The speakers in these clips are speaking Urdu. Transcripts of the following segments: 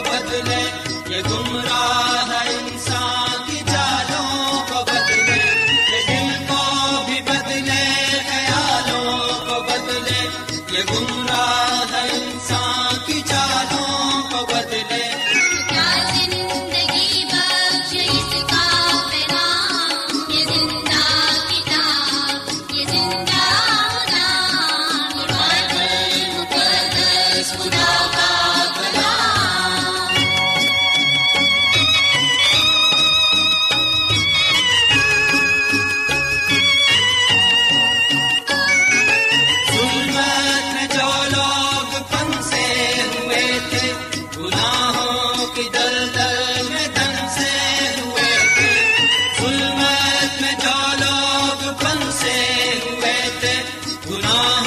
بدلے یہ گمراہ گناہ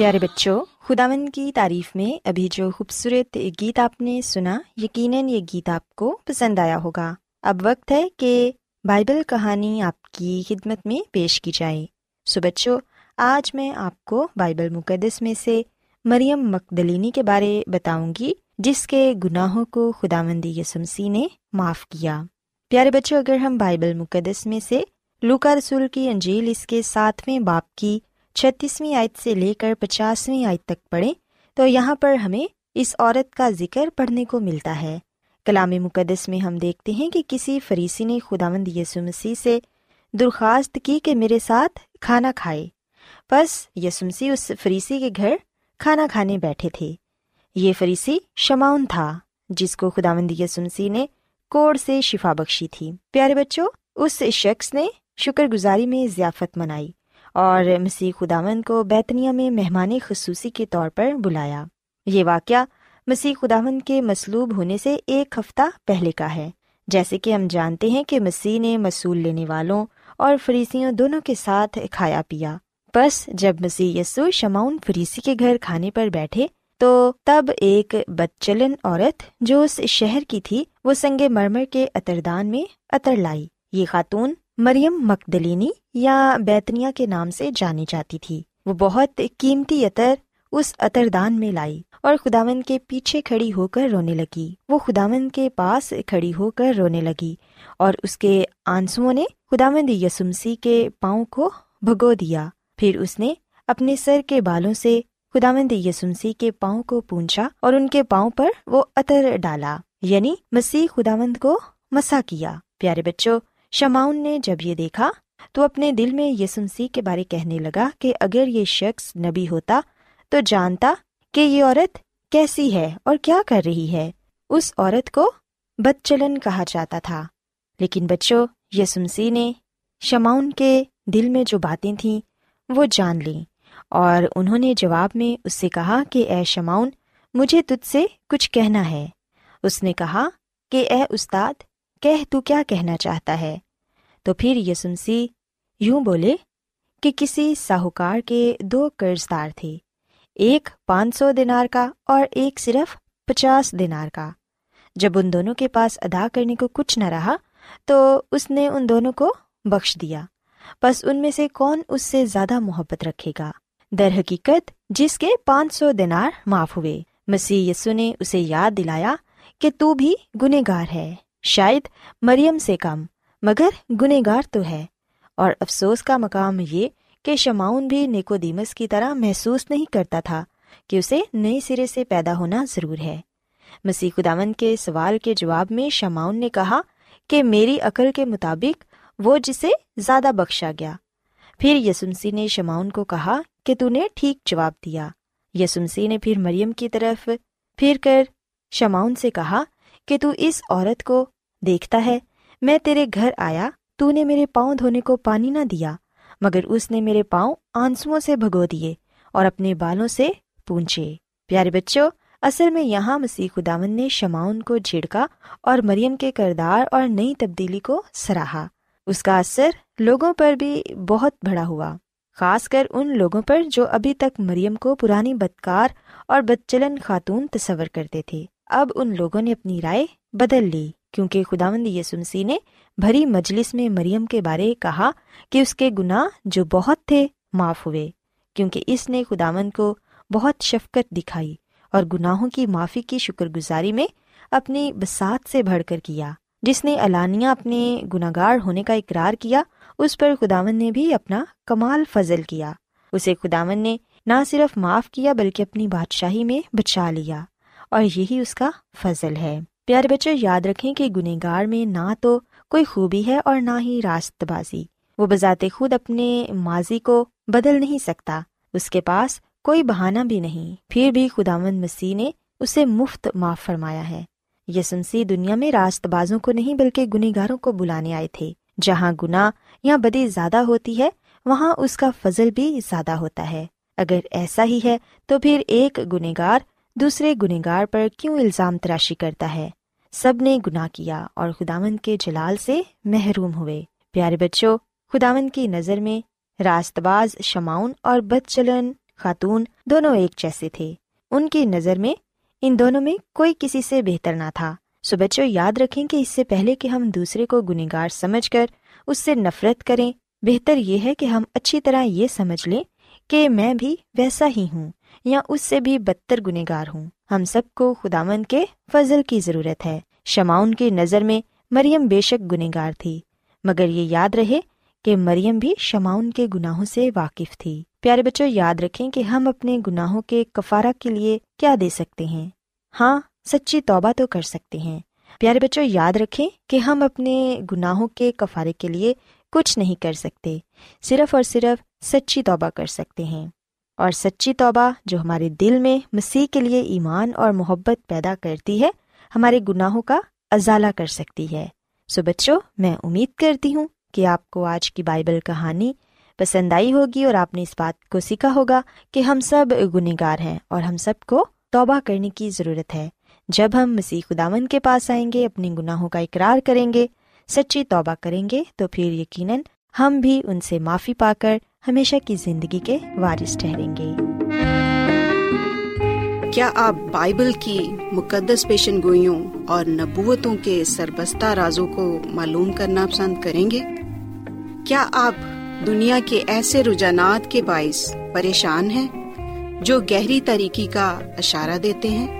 پیارے بچوں خداون کی تعریف میں ابھی جو خوبصورت گیت آپ نے سنا، یقیناً یہ گیت آپ کو پسند آیا ہوگا۔ اب وقت ہے کہ بائبل کہانی آپ کی خدمت میں پیش کی جائے۔ سو بچوں، آج میں آپ کو بائبل مقدس میں سے مریم مقدلینی کے بارے بتاؤں گی، جس کے گناہوں کو خدا مندی یسمسی نے معاف کیا۔ پیارے بچوں، اگر ہم بائبل مقدس میں سے لوکا رسول کی انجیل اس کے ساتویں باپ کی چھتیسویں آیت سے لے کر پچاسویں آیت تک پڑھیں تو یہاں پر ہمیں اس عورت کا ذکر پڑھنے کو ملتا ہے۔ کلام مقدس میں ہم دیکھتے ہیں کہ کسی فریسی نے خداوند یسو مسیح سے درخواست کی کہ میرے ساتھ کھانا کھائے۔ بس یسو مسیح اس فریسی کے گھر کھانا کھانے بیٹھے تھے۔ یہ فریسی شماؤن تھا، جس کو خداوند یسو مسیح نے کوڑ سے شفا بخشی تھی۔ پیارے بچوں، اس شخص نے شکر گزاری میں ضیافت منائی۔ اور مسیح خداوند کو بیتنیا میں مہمان خصوصی کے طور پر بلایا۔ یہ واقعہ مسیح خداوند کے مصلوب ہونے سے ایک ہفتہ پہلے کا ہے۔ جیسے کہ ہم جانتے ہیں کہ مسیح نے مصول لینے والوں اور فریسیوں دونوں کے ساتھ کھایا پیا۔ بس جب مسیح یسو شماؤن فریسی کے گھر کھانے پر بیٹھے تو تب ایک بدچلن عورت جو اس شہر کی تھی، وہ سنگ مرمر کے اتردان میں اتر لائی۔ یہ خاتون مریم مکدلینی یا بیتنیا کے نام سے جانی جاتی تھی۔ وہ بہت قیمتی عطر اس اتردان میں لائی اور خداون کے پیچھے کھڑی ہو کر رونے لگی۔ وہ خداون کے پاس کھڑی ہو کر رونے لگی اور اس کے آنسو نے خداوند یسمسی کے پاؤں کو بھگو دیا۔ پھر اس نے اپنے سر کے بالوں سے خداوند یسمسی کے پاؤں کو پونچھا اور ان کے پاؤں پر وہ عطر ڈالا یعنی مسیح خداوند کو مسا کیا۔ پیارے بچوں شماؤن نے جب یہ دیکھا تو اپنے دل میں یسمسی کے بارے کہنے لگا کہ اگر یہ شخص نبی ہوتا تو جانتا کہ یہ عورت کیسی ہے اور کیا کر رہی ہے۔ اس عورت کو بد چلن کہا جاتا تھا۔ لیکن بچوں یسمسی نے شماؤن کے دل میں جو باتیں تھیں وہ جان لیں اور انہوں نے جواب میں اس سے کہا کہ اے شماؤن مجھے تجھ سے کچھ کہنا ہے۔ اس نے کہا کہ اے استاد کہہ تو کیا کہنا چاہتا ہے؟ تو پھر یسمسی یوں بولے کہ کسی ساہوکار کے دو قرض دار تھے، ایک پانچ سو دینار کا اور ایک صرف پچاس دینار کا۔ جب ان دونوں کے پاس ادا کرنے کو کچھ نہ رہا، تو اس نے ان دونوں کو بخش دیا۔ بس ان میں سے کون اس سے زیادہ محبت رکھے گا؟ در حقیقت جس کے پانچ سو دینار معاف ہوئے۔ مسیح یسو نے اسے یاد دلایا کہ تو بھی گنہ گار ہے۔ شاید مریم سے کم، مگر گنہ گار تو ہے۔ اور افسوس کا مقام یہ کہ شماؤن بھی نیکو دیمس کی طرح محسوس نہیں کرتا تھا کہ اسے نئے سرے سے پیدا ہونا ضرور ہے۔ مسیح خداون کے سوال کے جواب میں شماؤن نے کہا کہ میری عقل کے مطابق وہ جسے زیادہ بخشا گیا۔ پھر یسمسی نے شماؤن کو کہا کہ تو نے ٹھیک جواب دیا۔ یسمسی نے پھر مریم کی طرف پھر کر شماؤن سے کہا کہ تو اس عورت کو دیکھتا ہے، میں تیرے گھر آیا، تو نے میرے پاؤں دھونے کو پانی نہ دیا، مگر اس نے میرے پاؤں آنسو سے بھگو دیے اور اپنے بالوں سے پونچھے۔ پیارے بچوں، اصل میں یہاں مسیح خداون نے شماؤن کو جھڑکا اور مریم کے کردار اور نئی تبدیلی کو سراہا۔ اس کا اثر لوگوں پر بھی بہت بڑا ہوا۔ خاص کر ان لوگوں پر جو ابھی تک مریم کو پرانی بدکار اور بدچلن خاتون تصور کرتے تھے۔ اب ان لوگوں نے اپنی رائے بدل لی، کیونکہ خداوند یسمسی نے بھری مجلس میں مریم کے بارے کہا کہ اس کے گناہ جو بہت تھے معاف ہوئے، کیونکہ اس نے خداون کو بہت شفقت دکھائی اور گناہوں کی معافی کی شکر گزاری میں اپنی بسات سے بڑھ کر کیا، جس نے علانیہ اپنے گناگار ہونے کا اقرار کیا اس پر خداون نے بھی اپنا کمال فضل کیا۔ اسے خداون نے نہ صرف معاف کیا بلکہ اپنی بادشاہی میں بچا لیا۔ اور یہی اس کا فضل ہے۔ پیارے بچے، یاد رکھیں کہ گنہگار میں نہ تو کوئی خوبی ہے اور نہ ہی راست بازی۔ وہ بذات خود اپنے ماضی کو بدل نہیں سکتا۔ اس کے پاس کوئی بہانہ بھی نہیں۔ پھر بھی خداوند مسیح نے اسے مفت معاف فرمایا ہے۔ یسنسی دنیا میں راست بازوں کو نہیں بلکہ گنہگاروں کو بلانے آئے تھے۔ جہاں گناہ یا بدی زیادہ ہوتی ہے، وہاں اس کا فضل بھی زیادہ ہوتا ہے۔ اگر ایسا ہی ہے، تو پھر ایک گنہگار دوسرے گنہگار پر کیوں الزام تراشی کرتا ہے؟ سب نے گناہ کیا اور خداون کے جلال سے محروم ہوئے۔ پیارے بچوں خداون کی نظر میں راست باز شماؤن اور بد چلن خاتون دونوں ایک جیسے تھے۔ ان کی نظر میں ان دونوں میں کوئی کسی سے بہتر نہ تھا۔ سو بچوں، یاد رکھیں کہ اس سے پہلے کہ ہم دوسرے کو گنہگار سمجھ کر اس سے نفرت کریں، بہتر یہ ہے کہ ہم اچھی طرح یہ سمجھ لیں کہ میں بھی ویسا ہی ہوں یا اس سے بھی بدتر گنہگار ہوں۔ ہم سب کو خدامن کے فضل کی ضرورت ہے۔ شماؤن کی نظر میں مریم بے شک گنہگار تھی، مگر یہ یاد رہے کہ مریم بھی شماؤن کے گناہوں سے واقف تھی۔ پیارے بچوں، یاد رکھیں کہ ہم اپنے گناہوں کے کفارہ کے لیے کیا دے سکتے ہیں۔ ہاں سچی توبہ تو کر سکتے ہیں۔ پیارے بچوں، یاد رکھیں کہ ہم اپنے گناہوں کے کفارے کے لیے کچھ نہیں کر سکتے۔ صرف اور صرف سچی توبہ کر سکتے ہیں۔ اور سچی توبہ جو ہمارے دل میں مسیح کے لیے ایمان اور محبت پیدا کرتی ہے، ہمارے گناہوں کا ازالہ کر سکتی ہے۔ سو بچوں، میں امید کرتی ہوں کہ آپ کو آج کی بائبل کہانی پسند آئی ہوگی اور آپ نے اس بات کو سیکھا ہوگا کہ ہم سب گنہگار ہیں اور ہم سب کو توبہ کرنے کی ضرورت ہے۔ جب ہم مسیح خداون کے پاس آئیں گے، اپنے گناہوں کا اقرار کریں گے، سچی توبہ کریں گے، تو پھر یقیناً ہم بھی ان سے معافی پا کر ہمیشہ کی زندگی کے وارث ٹھہریں گے۔ کیا آپ بائبل کی مقدس پیشن گوئیوں اور نبوتوں کے سربستہ رازوں کو معلوم کرنا پسند کریں گے؟ کیا آپ دنیا کے ایسے رجحانات کے باعث پریشان ہیں جو گہری طریقے کا اشارہ دیتے ہیں؟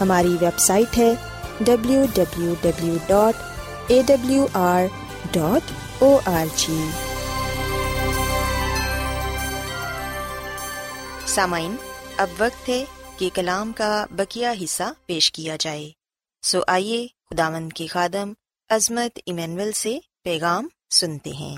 ہماری ویب سائٹ ہے W W W dot A W R dot O R G سامعین، اب وقت ہے کہ کلام کا بکیا حصہ پیش کیا جائے۔ سو آئیے خداوند کے خادم عظمت ایمینول سے پیغام سنتے ہیں۔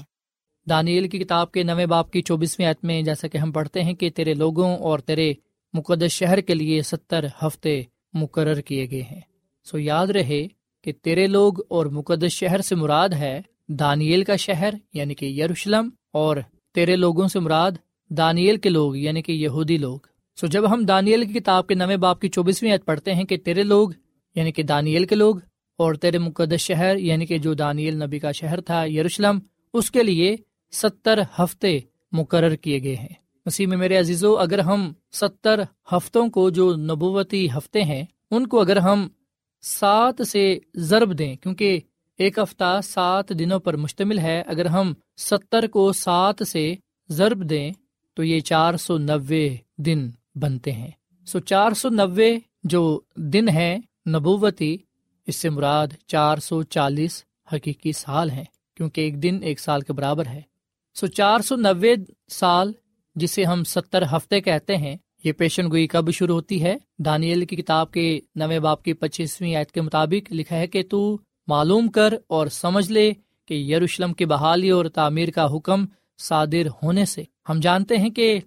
دانیل کی کتاب کے نویں باپ کی چوبیسویں عت میں جیسا کہ ہم پڑھتے ہیں کہ تیرے لوگوں اور تیرے مقدس شہر کے لیے ستر ہفتے مقرر کیے گئے ہیں۔ سو یاد رہے کہ تیرے لوگ اور مقدس شہر سے مراد ہے دانیل کا شہر یعنی کہ یروشلم، اور تیرے لوگوں سے مراد دانیل کے لوگ یعنی کہ یہودی لوگ۔ سو جب ہم دانیل کی کتاب کے نویں باپ کی چوبیسویں عت پڑھتے ہیں کہ تیرے لوگ یعنی کہ دانیل کے لوگ، اور تیرے مقدس شہر یعنی کہ جو دانیل نبی کا شہر تھا یروشلم، اس کے لیے ستر ہفتے مقرر کیے گئے ہیں۔ مسیح میں میرے عزیزو، اگر ہم ستر ہفتوں کو جو نبوتی ہفتے ہیں، ان کو اگر ہم سات سے ضرب دیں، کیونکہ ایک ہفتہ سات دنوں پر مشتمل ہے، اگر ہم ستر کو سات سے ضرب دیں، تو یہ چار سو نوے دن بنتے ہیں۔ سو چار سو نوے جو دن ہے نبوتی، اس سے مراد چار سو چالیس حقیقی سال ہیں، کیونکہ ایک دن ایک سال کے برابر ہے۔ سو چار سو نوے سال جسے ہم ستر ہفتے کہتے ہیں، یہ پیشن گوئی کب شروع ہوتی ہے؟ دانیل کی کتاب کے نویں باپ کی پچیسویں آیت کے مطابق لکھا ہے کہ تو معلوم کر اور سمجھ لے کہ یروشلم کی بحالی اور تعمیر کا حکم صادر ہونے سے۔ ہم جانتے ہیں کہ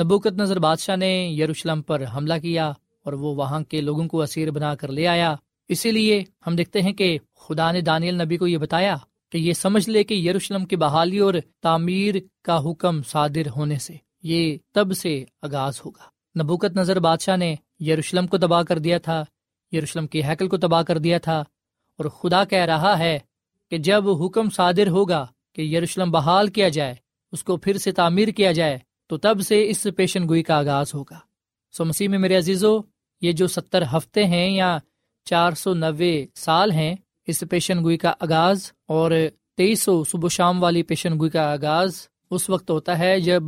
نبوکت نظر بادشاہ نے یروشلم پر حملہ کیا اور وہ وہاں کے لوگوں کو اسیر بنا کر لے آیا۔ اسی لیے ہم دیکھتے ہیں کہ خدا نے دانیل نبی کو یہ بتایا کہ یہ سمجھ لے کہ یروشلم کی بحالی اور تعمیر کا حکم صادر ہونے سے۔ یہ تب سے آغاز ہوگا۔ نبوکت نظر بادشاہ نے یروشلم کو تباہ کر دیا تھا، یروشلم کی حیکل کو تباہ کر دیا تھا اور خدا کہہ رہا ہے کہ جب حکم صادر ہوگا کہ یروشلم بحال کیا جائے، اس کو پھر سے تعمیر کیا جائے، تو تب سے اس پیشن گوئی کا آغاز ہوگا۔ سو مسیح میں میرے عزیزو، یہ جو ستر ہفتے ہیں یا چار سو نوے سال ہیں، اس پیشن گوئی کا آغاز اور تیئیس سو صبح شام والی پیشن گوئی کا آغاز اس وقت ہوتا ہے جب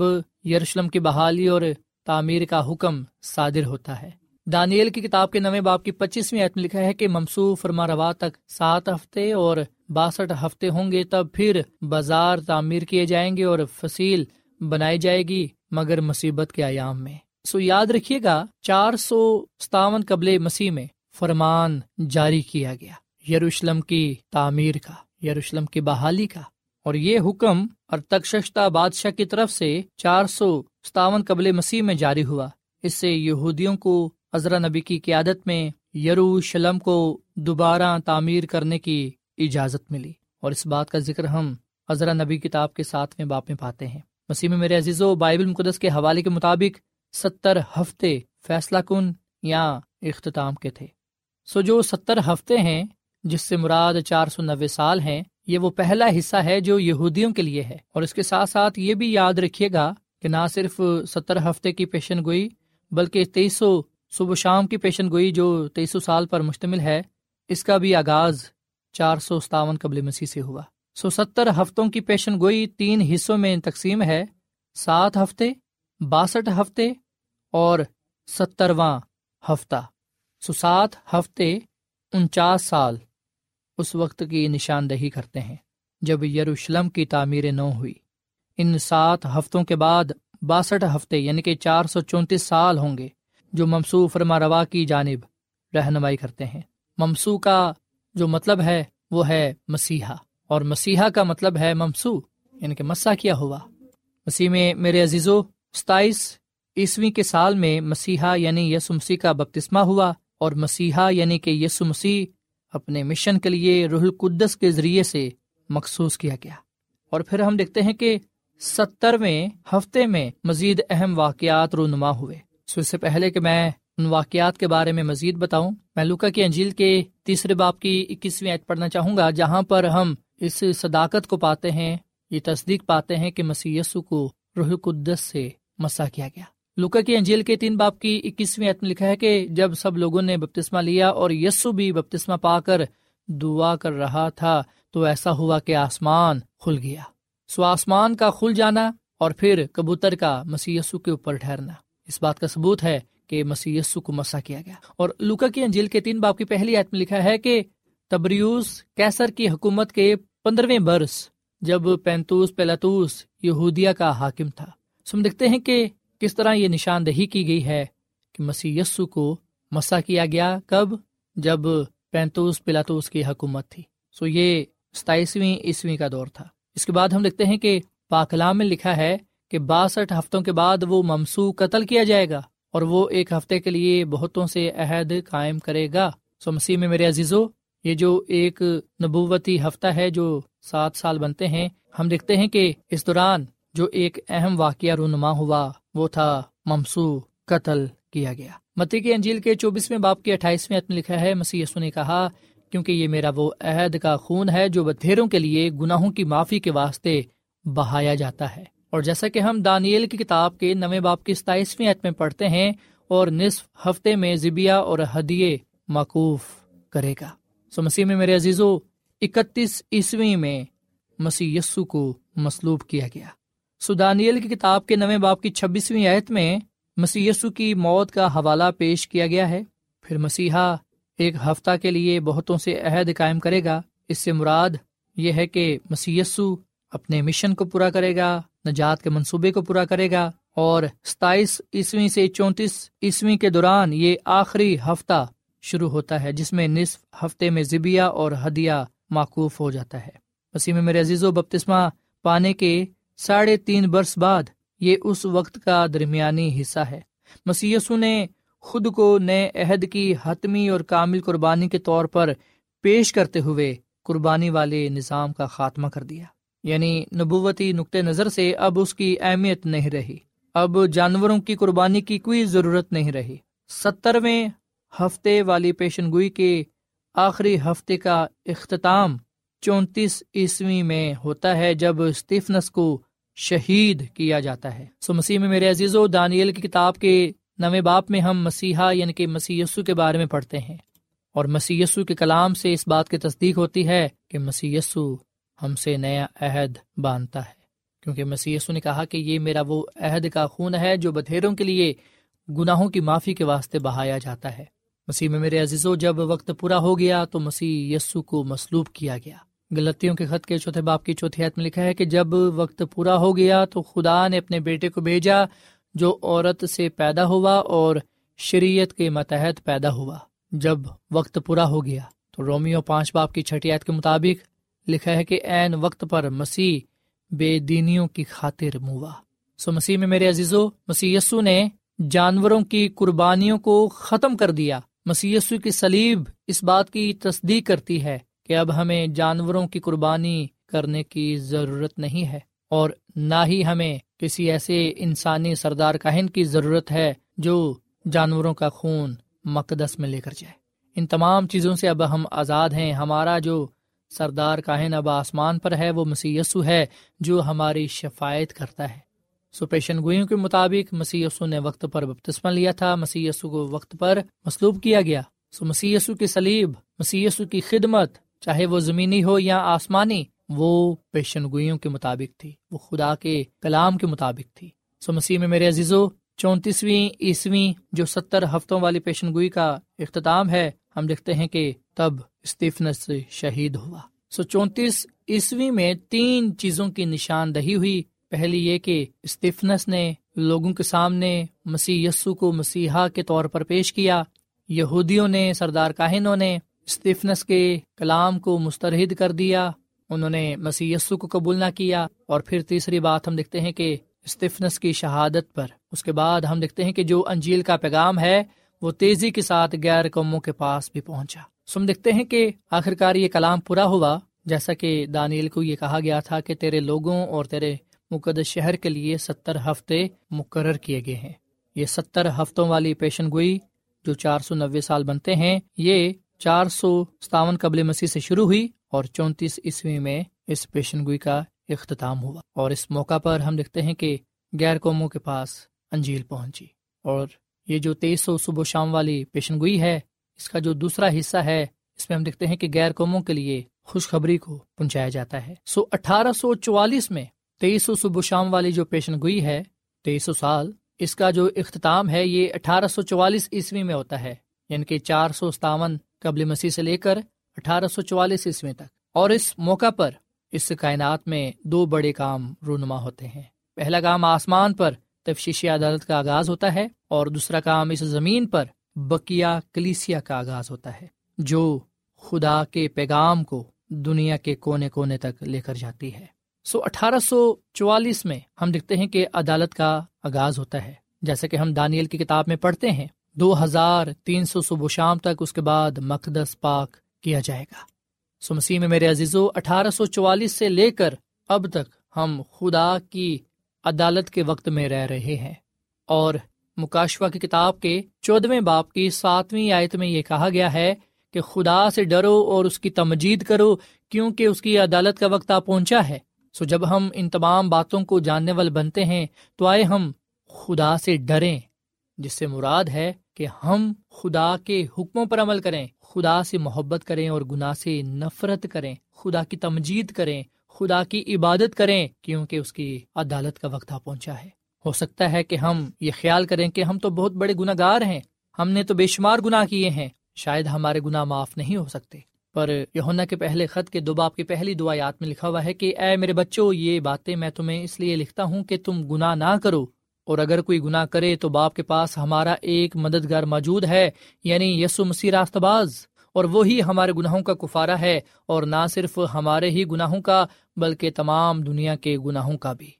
یروشلم کی بحالی اور تعمیر کا حکم صادر ہوتا ہے۔ دانیل کی کتاب کے نویں باپ کی پچیسویں عیت میں لکھا ہے کہ ممسو فرما روا تک سات ہفتے اور باسٹھ ہفتے ہوں گے تب پھر بازار تعمیر کیے جائیں گے اور فصیل بنائی جائے گی مگر مصیبت کے ایام میں۔ سو یاد رکھیے گا، چار سو ستاون قبل مسیح میں فرمان جاری کیا گیا۔ یروشلم کی تعمیر کا، یروشلم کی بحالی کا۔ اور یہ حکم اور بادشاہ کی طرف سے چار سو ستاون قبل مسیح میں جاری ہوا۔ اس سے یہودیوں کو عذرا نبی کی قیادت میں یروشلم کو دوبارہ تعمیر کرنے کی اجازت ملی۔ اور اس بات کا ذکر ہم عذرا نبی کتاب کے ساتھ میں باپ میں پاتے ہیں۔ مسیح میں میرے عزیز و بائبل مقدس کے حوالے کے مطابق ستر ہفتے فیصلہ کن یا اختتام کے تھے۔ سو جو ستر ہفتے ہیں، جس سے مراد چار سو نوے سال ہیں یہ وہ پہلا حصہ ہے جو یہودیوں کے لیے ہے۔ اور اس کے ساتھ ساتھ یہ بھی یاد رکھیے گا کہ نہ صرف ستر ہفتے کی پیشن گوئی بلکہ تیئیس سو صبح شام کی پیشن گوئی جو تیئیس سو سال پر مشتمل ہے، اس کا بھی آغاز چار سو ستاون قبل مسیح سے ہوا۔ سو ستر ہفتوں کی پیشن گوئی تین حصوں میں تقسیم ہے، سات ہفتے، باسٹھ ہفتے اور سترواں ہفتہ۔ سو سات ہفتے، انچاس سال۔ اس وقت کی نشاندہی کرتے ہیں جب یروشلم کی تعمیر نو ہوئی۔ ان سات ہفتوں کے بعد باسٹھ ہفتے یعنی کہ چار سو چونتیس سال ہوں گے جو ممسو فرما روا کی جانب رہنمائی کرتے ہیں۔ ممسو کا جو مطلب ہے وہ ہے مسیحا اور مسیحا کا مطلب ہے ممسو یعنی کہ مسا کیا ہوا۔ مسیح میں میرے عزیزو، ستائیس عیسویں کے سال میں مسیحا یعنی یسو مسیح کا بپتسمہ ہوا اور مسیحا یعنی کہ یسو مسیح اپنے مشن کے لیے روح القدس کے ذریعے سے مخصوص کیا گیا۔ اور پھر ہم دیکھتے ہیں کہ سترویں ہفتے میں مزید اہم واقعات رونما ہوئے۔ سو اس سے پہلے کہ میں ان واقعات کے بارے میں مزید بتاؤں، میں لوکا کی انجیل کے تیسرے باپ کی اکیسویں عید پڑھنا چاہوں گا، جہاں پر ہم اس صداقت کو پاتے ہیں، یہ تصدیق پاتے ہیں کہ مسی کو روح القدس سے مسا کیا گیا۔ لوکا کی انجیل کے تین باپ کی اکیسویں عید میں لکھا ہے کہ جب سب لوگوں نے بپتسمہ لیا اور یسو بھی بپتسمہ پا کر دعا کر رہا تھا، تو ایسا ہوا کہ آسمان کھل گیا۔ سو آسمان کا کھل جانا اور پھر کبوتر کا مسی کے اوپر ٹھہرنا۔ اس بات کا ثبوت ہے کہ مسی کو مسا کیا گیا۔ اور لوکا کی انجیل کے تین باپ کی پہلی عید میں لکھا ہے کہ تبریوس کیسر کی حکومت کے پندرہویں برس جب پینتوس پیلاتوس یہودیا کا حاکم تھا۔ سم دیکھتے ہیں کہ کس طرح یہ نشاندہی کی گئی ہے کہ مسی کو مسا کیا گیا کب؟ جب پینتوس پلاتوس کی حکومت تھی۔ سو یہ ستائیسویں عیسویں کا دور تھا۔ اس کے بعد ہم دیکھتے ہیں کہ پاکلام میں لکھا ہے کہ باسٹھ ہفتوں کے بعد وہ ممسو قتل کیا جائے گا اور وہ ایک ہفتے کے لیے بہتوں سے عہد قائم کرے گا۔ سو مسیح میں میرے عزیزو، یہ جو ایک نبوتی ہفتہ ہے جو سات سال بنتے ہیں، ہم دیکھتے ہیں کہ اس دوران جو ایک اہم واقعہ رونما ہوا، وہ تھا ممسو، قتل کیا گیا۔ متی کے انجیل کے چوبیسویں باپ کے اٹھائیسویں میں لکھا ہے مسی نے کہا، کیونکہ یہ میرا وہ عہد کا خون ہے جو بدھیروں کے لیے گناہوں کی معافی کے واسطے بہایا جاتا ہے۔ اور جیسا کہ ہم دانیل کی کتاب کے نویں باپ کی ستائیسویں عت میں پڑھتے ہیں، اور نصف ہفتے میں زبیا اور ہدیے موقوف کرے گا۔ سو مسیح میں میرے عزیز و اکتیس عیسویں میں مسیح یسو کو مسلوب کیا گیا۔ سو دانیل کی کتاب کے نویں باپ کی چھبیسویں آیت میں مسی کی موت کا حوالہ پیش کیا گیا ہے۔ پھر مسیحا ایک ہفتہ کے لیے بہتوں سے عہد قائم کرے گا۔ اس سے مراد یہ ہے کہ مسی اپنے مشن کو پورا کرے گا، نجات کے منصوبے کو پورا کرے گا اور ستائیس عیسویں سے چونتیس عیسویں کے دوران یہ آخری ہفتہ شروع ہوتا ہے، جس میں نصف ہفتے میں ذبیا اور ہدیہ معقوف ہو جاتا ہے۔ مسیح میں میرے عزیز و بپتسمہ پانے کے ساڑھے تین برس بعد یہ اس وقت کا درمیانی حصہ ہے۔ مسیسو نے خود کو نئے عہد کی حتمی اور کامل قربانی کے طور پر پیش کرتے ہوئے قربانی والے نظام کا خاتمہ کر دیا۔ یعنی نبوتی نقطۂ نظر سے اب اس کی اہمیت نہیں رہی۔ اب جانوروں کی قربانی کی کوئی ضرورت نہیں رہی۔ سترویں ہفتے والی پیشن گوئی کے آخری ہفتے کا اختتام چونتیس عیسوی میں ہوتا ہے جب اسٹیفنس کو شہید کیا جاتا ہے۔ سو مسیح میں میرے عزیز و دانیل کی کتاب کے نویں باپ میں ہم مسیحا یعنی کہ مسی کے بارے میں پڑھتے ہیں۔ اور مسی کے کلام سے اس بات کی تصدیق ہوتی ہے کہ مسی ہم سے نیا عہد باندھتا ہے۔ کیونکہ مسیح یسو نے کہا کہ یہ میرا وہ عہد کا خون ہے جو بدھیروں کے لیے گناہوں کی معافی کے واسطے بہایا جاتا ہے۔ مسیح میں میرے عزیزو، جب وقت پورا ہو گیا تو مسیح یسو کو مسلوب کیا گیا۔ غلطیوں کے خط کے چوتھے باپ کی چوتھی حت میں لکھا ہے کہ جب وقت پورا ہو گیا تو خدا نے اپنے بیٹے کو بھیجا جو عورت سے پیدا ہوا اور شریعت کے متحد پیدا ہوا۔ جب وقت پورا ہو گیا تو رومیو پانچ باپ کی چھٹی عید کے مطابق لکھا ہے کہ عین وقت پر مسیح بے دینیوں کی خاطر موا سو مسیح میں میرے عزیزو مسی نے جانوروں کی قربانیوں کو ختم کر دیا۔ مسی کی سلیب اس بات کی تصدیق کرتی ہے۔ کہ اب ہمیں جانوروں کی قربانی کرنے کی ضرورت نہیں ہے اور نہ ہی ہمیں کسی ایسے انسانی سردار کاہن کی ضرورت ہے جو جانوروں کا خون مقدس میں لے کر جائے۔ ان تمام چیزوں سے اب ہم آزاد ہیں۔ ہمارا جو سردار کاہن اب آسمان پر ہے، وہ مسی ہے جو ہماری شفایت کرتا ہے۔ سو پیشن گوئیوں کے مطابق مسی نے وقت پر بپتسمہ لیا تھا۔ مسی کو وقت پر مسلوب کیا گیا۔ سو مسی کی سلیب مسی کی خدمت چاہے وہ زمینی ہو یا آسمانی، وہ پیشن گوئیوں کے مطابق تھی، وہ خدا کے کلام کے مطابق تھی۔ سو مسیح میں میرے عزیزو، چونتیسویں عیسویں جو ستر ہفتوں والی پیشن گوئی کا اختتام ہے، ہم دیکھتے ہیں کہ تب اسٹیفنس شہید ہوا۔ سو چونتیس عیسوی میں تین چیزوں کی نشاندہی ہوئی۔ پہلی یہ کہ اسٹیفنس نے لوگوں کے سامنے مسیح یسو کو مسیحا کے طور پر پیش کیا۔ یہودیوں نے، سردار کاہنوں نے اسٹیفنس کے کلام کو مسترد کر دیا، انہوں نے مسیح یسو کو قبول نہ کیا، اور پھر تیسری بات ہم دیکھتے ہیں کہ اسٹیفنس کی شہادت پر۔ اس کے بعد ہم دیکھتے ہیں کہ جو انجیل کا پیغام ہے، وہ تیزی کے ساتھ غیر قوموں کے پاس بھی پہنچا۔ سم دیکھتے ہیں کہ آخرکار یہ کلام پورا ہوا، جیسا کہ دانیل کو یہ کہا گیا تھا کہ تیرے لوگوں اور تیرے مقدس شہر کے لیے ستر ہفتے مقرر کیے گئے ہیں۔ یہ ستر ہفتوں والی پیشن گوئی جو چار سو نوے سال بنتے ہیں، یہ چار سو ستاون قبل مسیح سے شروع ہوئی اور چونتیس عیسوی میں اس پیشن گوئی کا اختتام ہوا اور اس موقع پر ہم دیکھتے ہیں کہ غیر قوموں کے پاس انجیل پہنچی اور یہ جو تیئیس سو صبح شام والی پیشن گوئی ہے، اس کا جو دوسرا حصہ ہے، اس میں ہم دیکھتے ہیں کہ غیر قوموں کے لیے خوشخبری کو پہنچایا جاتا ہے۔ سو اٹھارہ سو چوالیس میں تیئیس سو صبح شام والی جو پیشن گوئی ہے، تیئیس سو سال، اس کا جو اختتام ہے، یہ اٹھارہ سو چوالیس عیسوی میں ہوتا ہے یعنی کہ چار سو ستاون قبل مسیح سے لے کر اٹھارہ سو چوالیس عیسوی تک۔ اور اس موقع پر اس کائنات میں دو بڑے کام رونما ہوتے ہیں۔ پہلا کام آسمان پر تفشیشی عدالت کا آغاز ہوتا ہے اور دوسرا کام اس زمین پر بکیا کلیسیا کا آغاز ہوتا ہے، جو خدا کے پیغام کو دنیا کے کونے کونے تک لے کر جاتی ہے۔ سو اٹھارہ سو چوالیس میں ہم دیکھتے ہیں کہ عدالت کا آغاز ہوتا ہے۔ جیسے کہ ہم دانیل کی کتاب میں پڑھتے ہیں دو ہزار تین سو صبح شام تک اس کے بعد مقدس پاک کیا جائے گا۔ سو مسیح میں میرے عزیزو، اٹھارہ سو چوالیس سے لے کر اب تک ہم خدا کی عدالت کے وقت میں رہ رہے ہیں۔ اور مکاشوا کی کتاب کے چودویں باپ کی ساتویں آیت میں یہ کہا گیا ہے کہ خدا سے ڈرو اور اس کی تمجید کرو کیونکہ اس کی عدالت کا وقت آ پہنچا ہے۔ سو جب ہم ان تمام باتوں کو جاننے والے بنتے ہیں تو آئے ہم خدا سے ڈریں، جس سے مراد ہے کہ ہم خدا کے حکموں پر عمل کریں، خدا سے محبت کریں اور گناہ سے نفرت کریں، خدا کی تمجید کریں، خدا کی عبادت کریں، کیونکہ اس کی عدالت کا وقت آ پہنچا ہے۔ ہو سکتا ہے کہ ہم یہ خیال کریں کہ ہم تو بہت بڑے گناہ گار ہیں، ہم نے تو بے شمار گناہ کیے ہیں، شاید ہمارے گناہ معاف نہیں ہو سکتے۔ پر یونا کے پہلے خط کے دو باپ کی پہلی دعا یاد میں لکھا ہوا ہے کہ، اے میرے بچوں، یہ باتیں میں تمہیں اس لیے لکھتا ہوں کہ تم گناہ نہ کرو اور اگر کوئی گناہ کرے تو باپ کے پاس ہمارا ایک مددگار موجود ہے یعنی یسو مسیح راست باز اور وہی ہمارے گناہوں کا کفارہ ہے، اور نہ صرف ہمارے ہی گناہوں کا، بلکہ تمام دنیا کے گناہوں کا بھی۔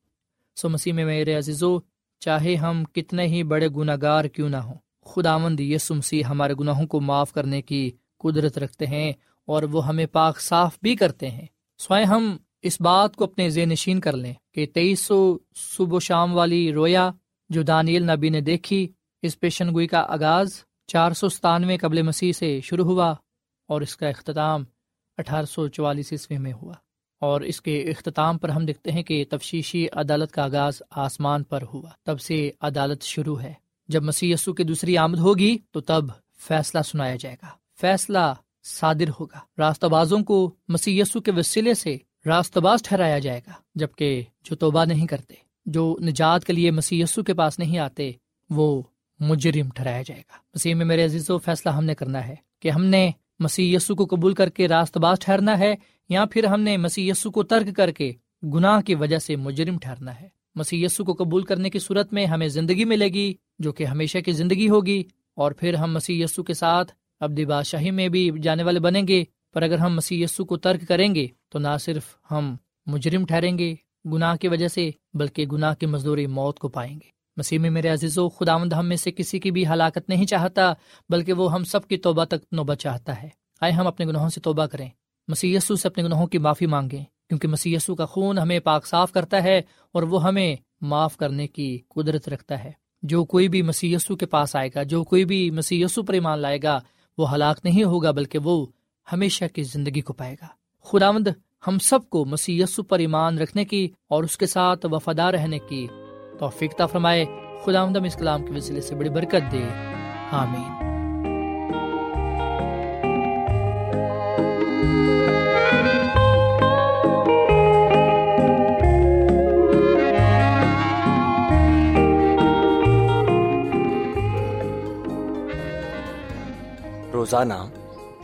سو مسیح میں میرے عزیزو، چاہے ہم کتنے ہی بڑے گناہ گار کیوں نہ ہوں خدا مند یسو مسیح ہمارے گناہوں کو معاف کرنے کی قدرت رکھتے ہیں، اور وہ ہمیں پاک صاف بھی کرتے ہیں۔ سوائے ہم اس بات کو اپنے ذہن نشین کر لیں کہ تیئیس سو صبح و شام والی رویا جو دانیل نبی نے دیکھی، اس پیشن گوئی کا آغاز چار سو ستانوے قبل مسیح سے شروع ہوا اور اس کا اختتام اٹھارہ سو چوالیس عیسوی میں ہوا۔ اور اس کے اختتام پر ہم دیکھتے ہیں کہ تفشیشی عدالت کا آغاز آسمان پر ہوا۔ تب سے عدالت شروع ہے۔ جب مسیح یسو کی دوسری آمد ہوگی تو تب فیصلہ سنایا جائے گا۔ فیصلہ صادر ہوگا۔ راستہ بازوں کو مسی یسو کے وسیلے سے راست باز ٹھہرایا جائے گا، جبکہ جو توبہ نہیں کرتے، جو نجات کے لیے مسی کے پاس نہیں آتے، وہ مجرم ٹھہرایا جائے گا۔ مسیح میں میرے عزیز و فیصلہ ہم نے کرنا ہے کہ ہم نے مسیح یسو کو قبول کر کے راست باز ٹھہرنا ہے، یا پھر ہم نے مسیح یسو کو ترک کر کے گناہ کی وجہ سے مجرم ٹھہرنا ہے۔ مسیح یسو کو قبول کرنے کی صورت میں ہمیں زندگی ملے گی، جو کہ ہمیشہ کی زندگی ہوگی، اور پھر ہم مسیح یسو کے ساتھ ابدی بادشاہی میں بھی جانے والے بنیں گے۔ پر اگر ہم مسیح یسو کو ترک کریں گے تو نہ صرف ہم مجرم ٹھہریں گے گناہ کی وجہ سے، بلکہ گناہ کی مزدوری موت کو پائیں گے۔ مسیح میں میرے عزیز و خدا ہم میں سے کسی کی بھی ہلاکت نہیں چاہتا، بلکہ وہ ہم سب کی توبہ تک نوبت چاہتا ہے۔ آئے ہم اپنے گناہوں سے توبہ کریں۔ مسی سے اپنے گناہوں کی معافی مانگیں، کیونکہ مسی کا خون ہمیں پاک صاف کرتا ہے اور وہ ہمیں معاف کرنے کی قدرت رکھتا ہے۔ جو کوئی بھی مسی کے پاس آئے گا، جو کوئی بھی مسی پر ایمان لائے گا، وہ ہلاک نہیں ہوگا، بلکہ وہ ہمیشہ کی زندگی کو پائے گا۔ خداوند ہم سب کو مسی پر ایمان رکھنے کی اور اس کے ساتھ وفادار رہنے کی توفیقتا فرمائے۔ خدا اس کلام کے وسیلے سے بڑی برکت دے۔ آمین۔ روزانہ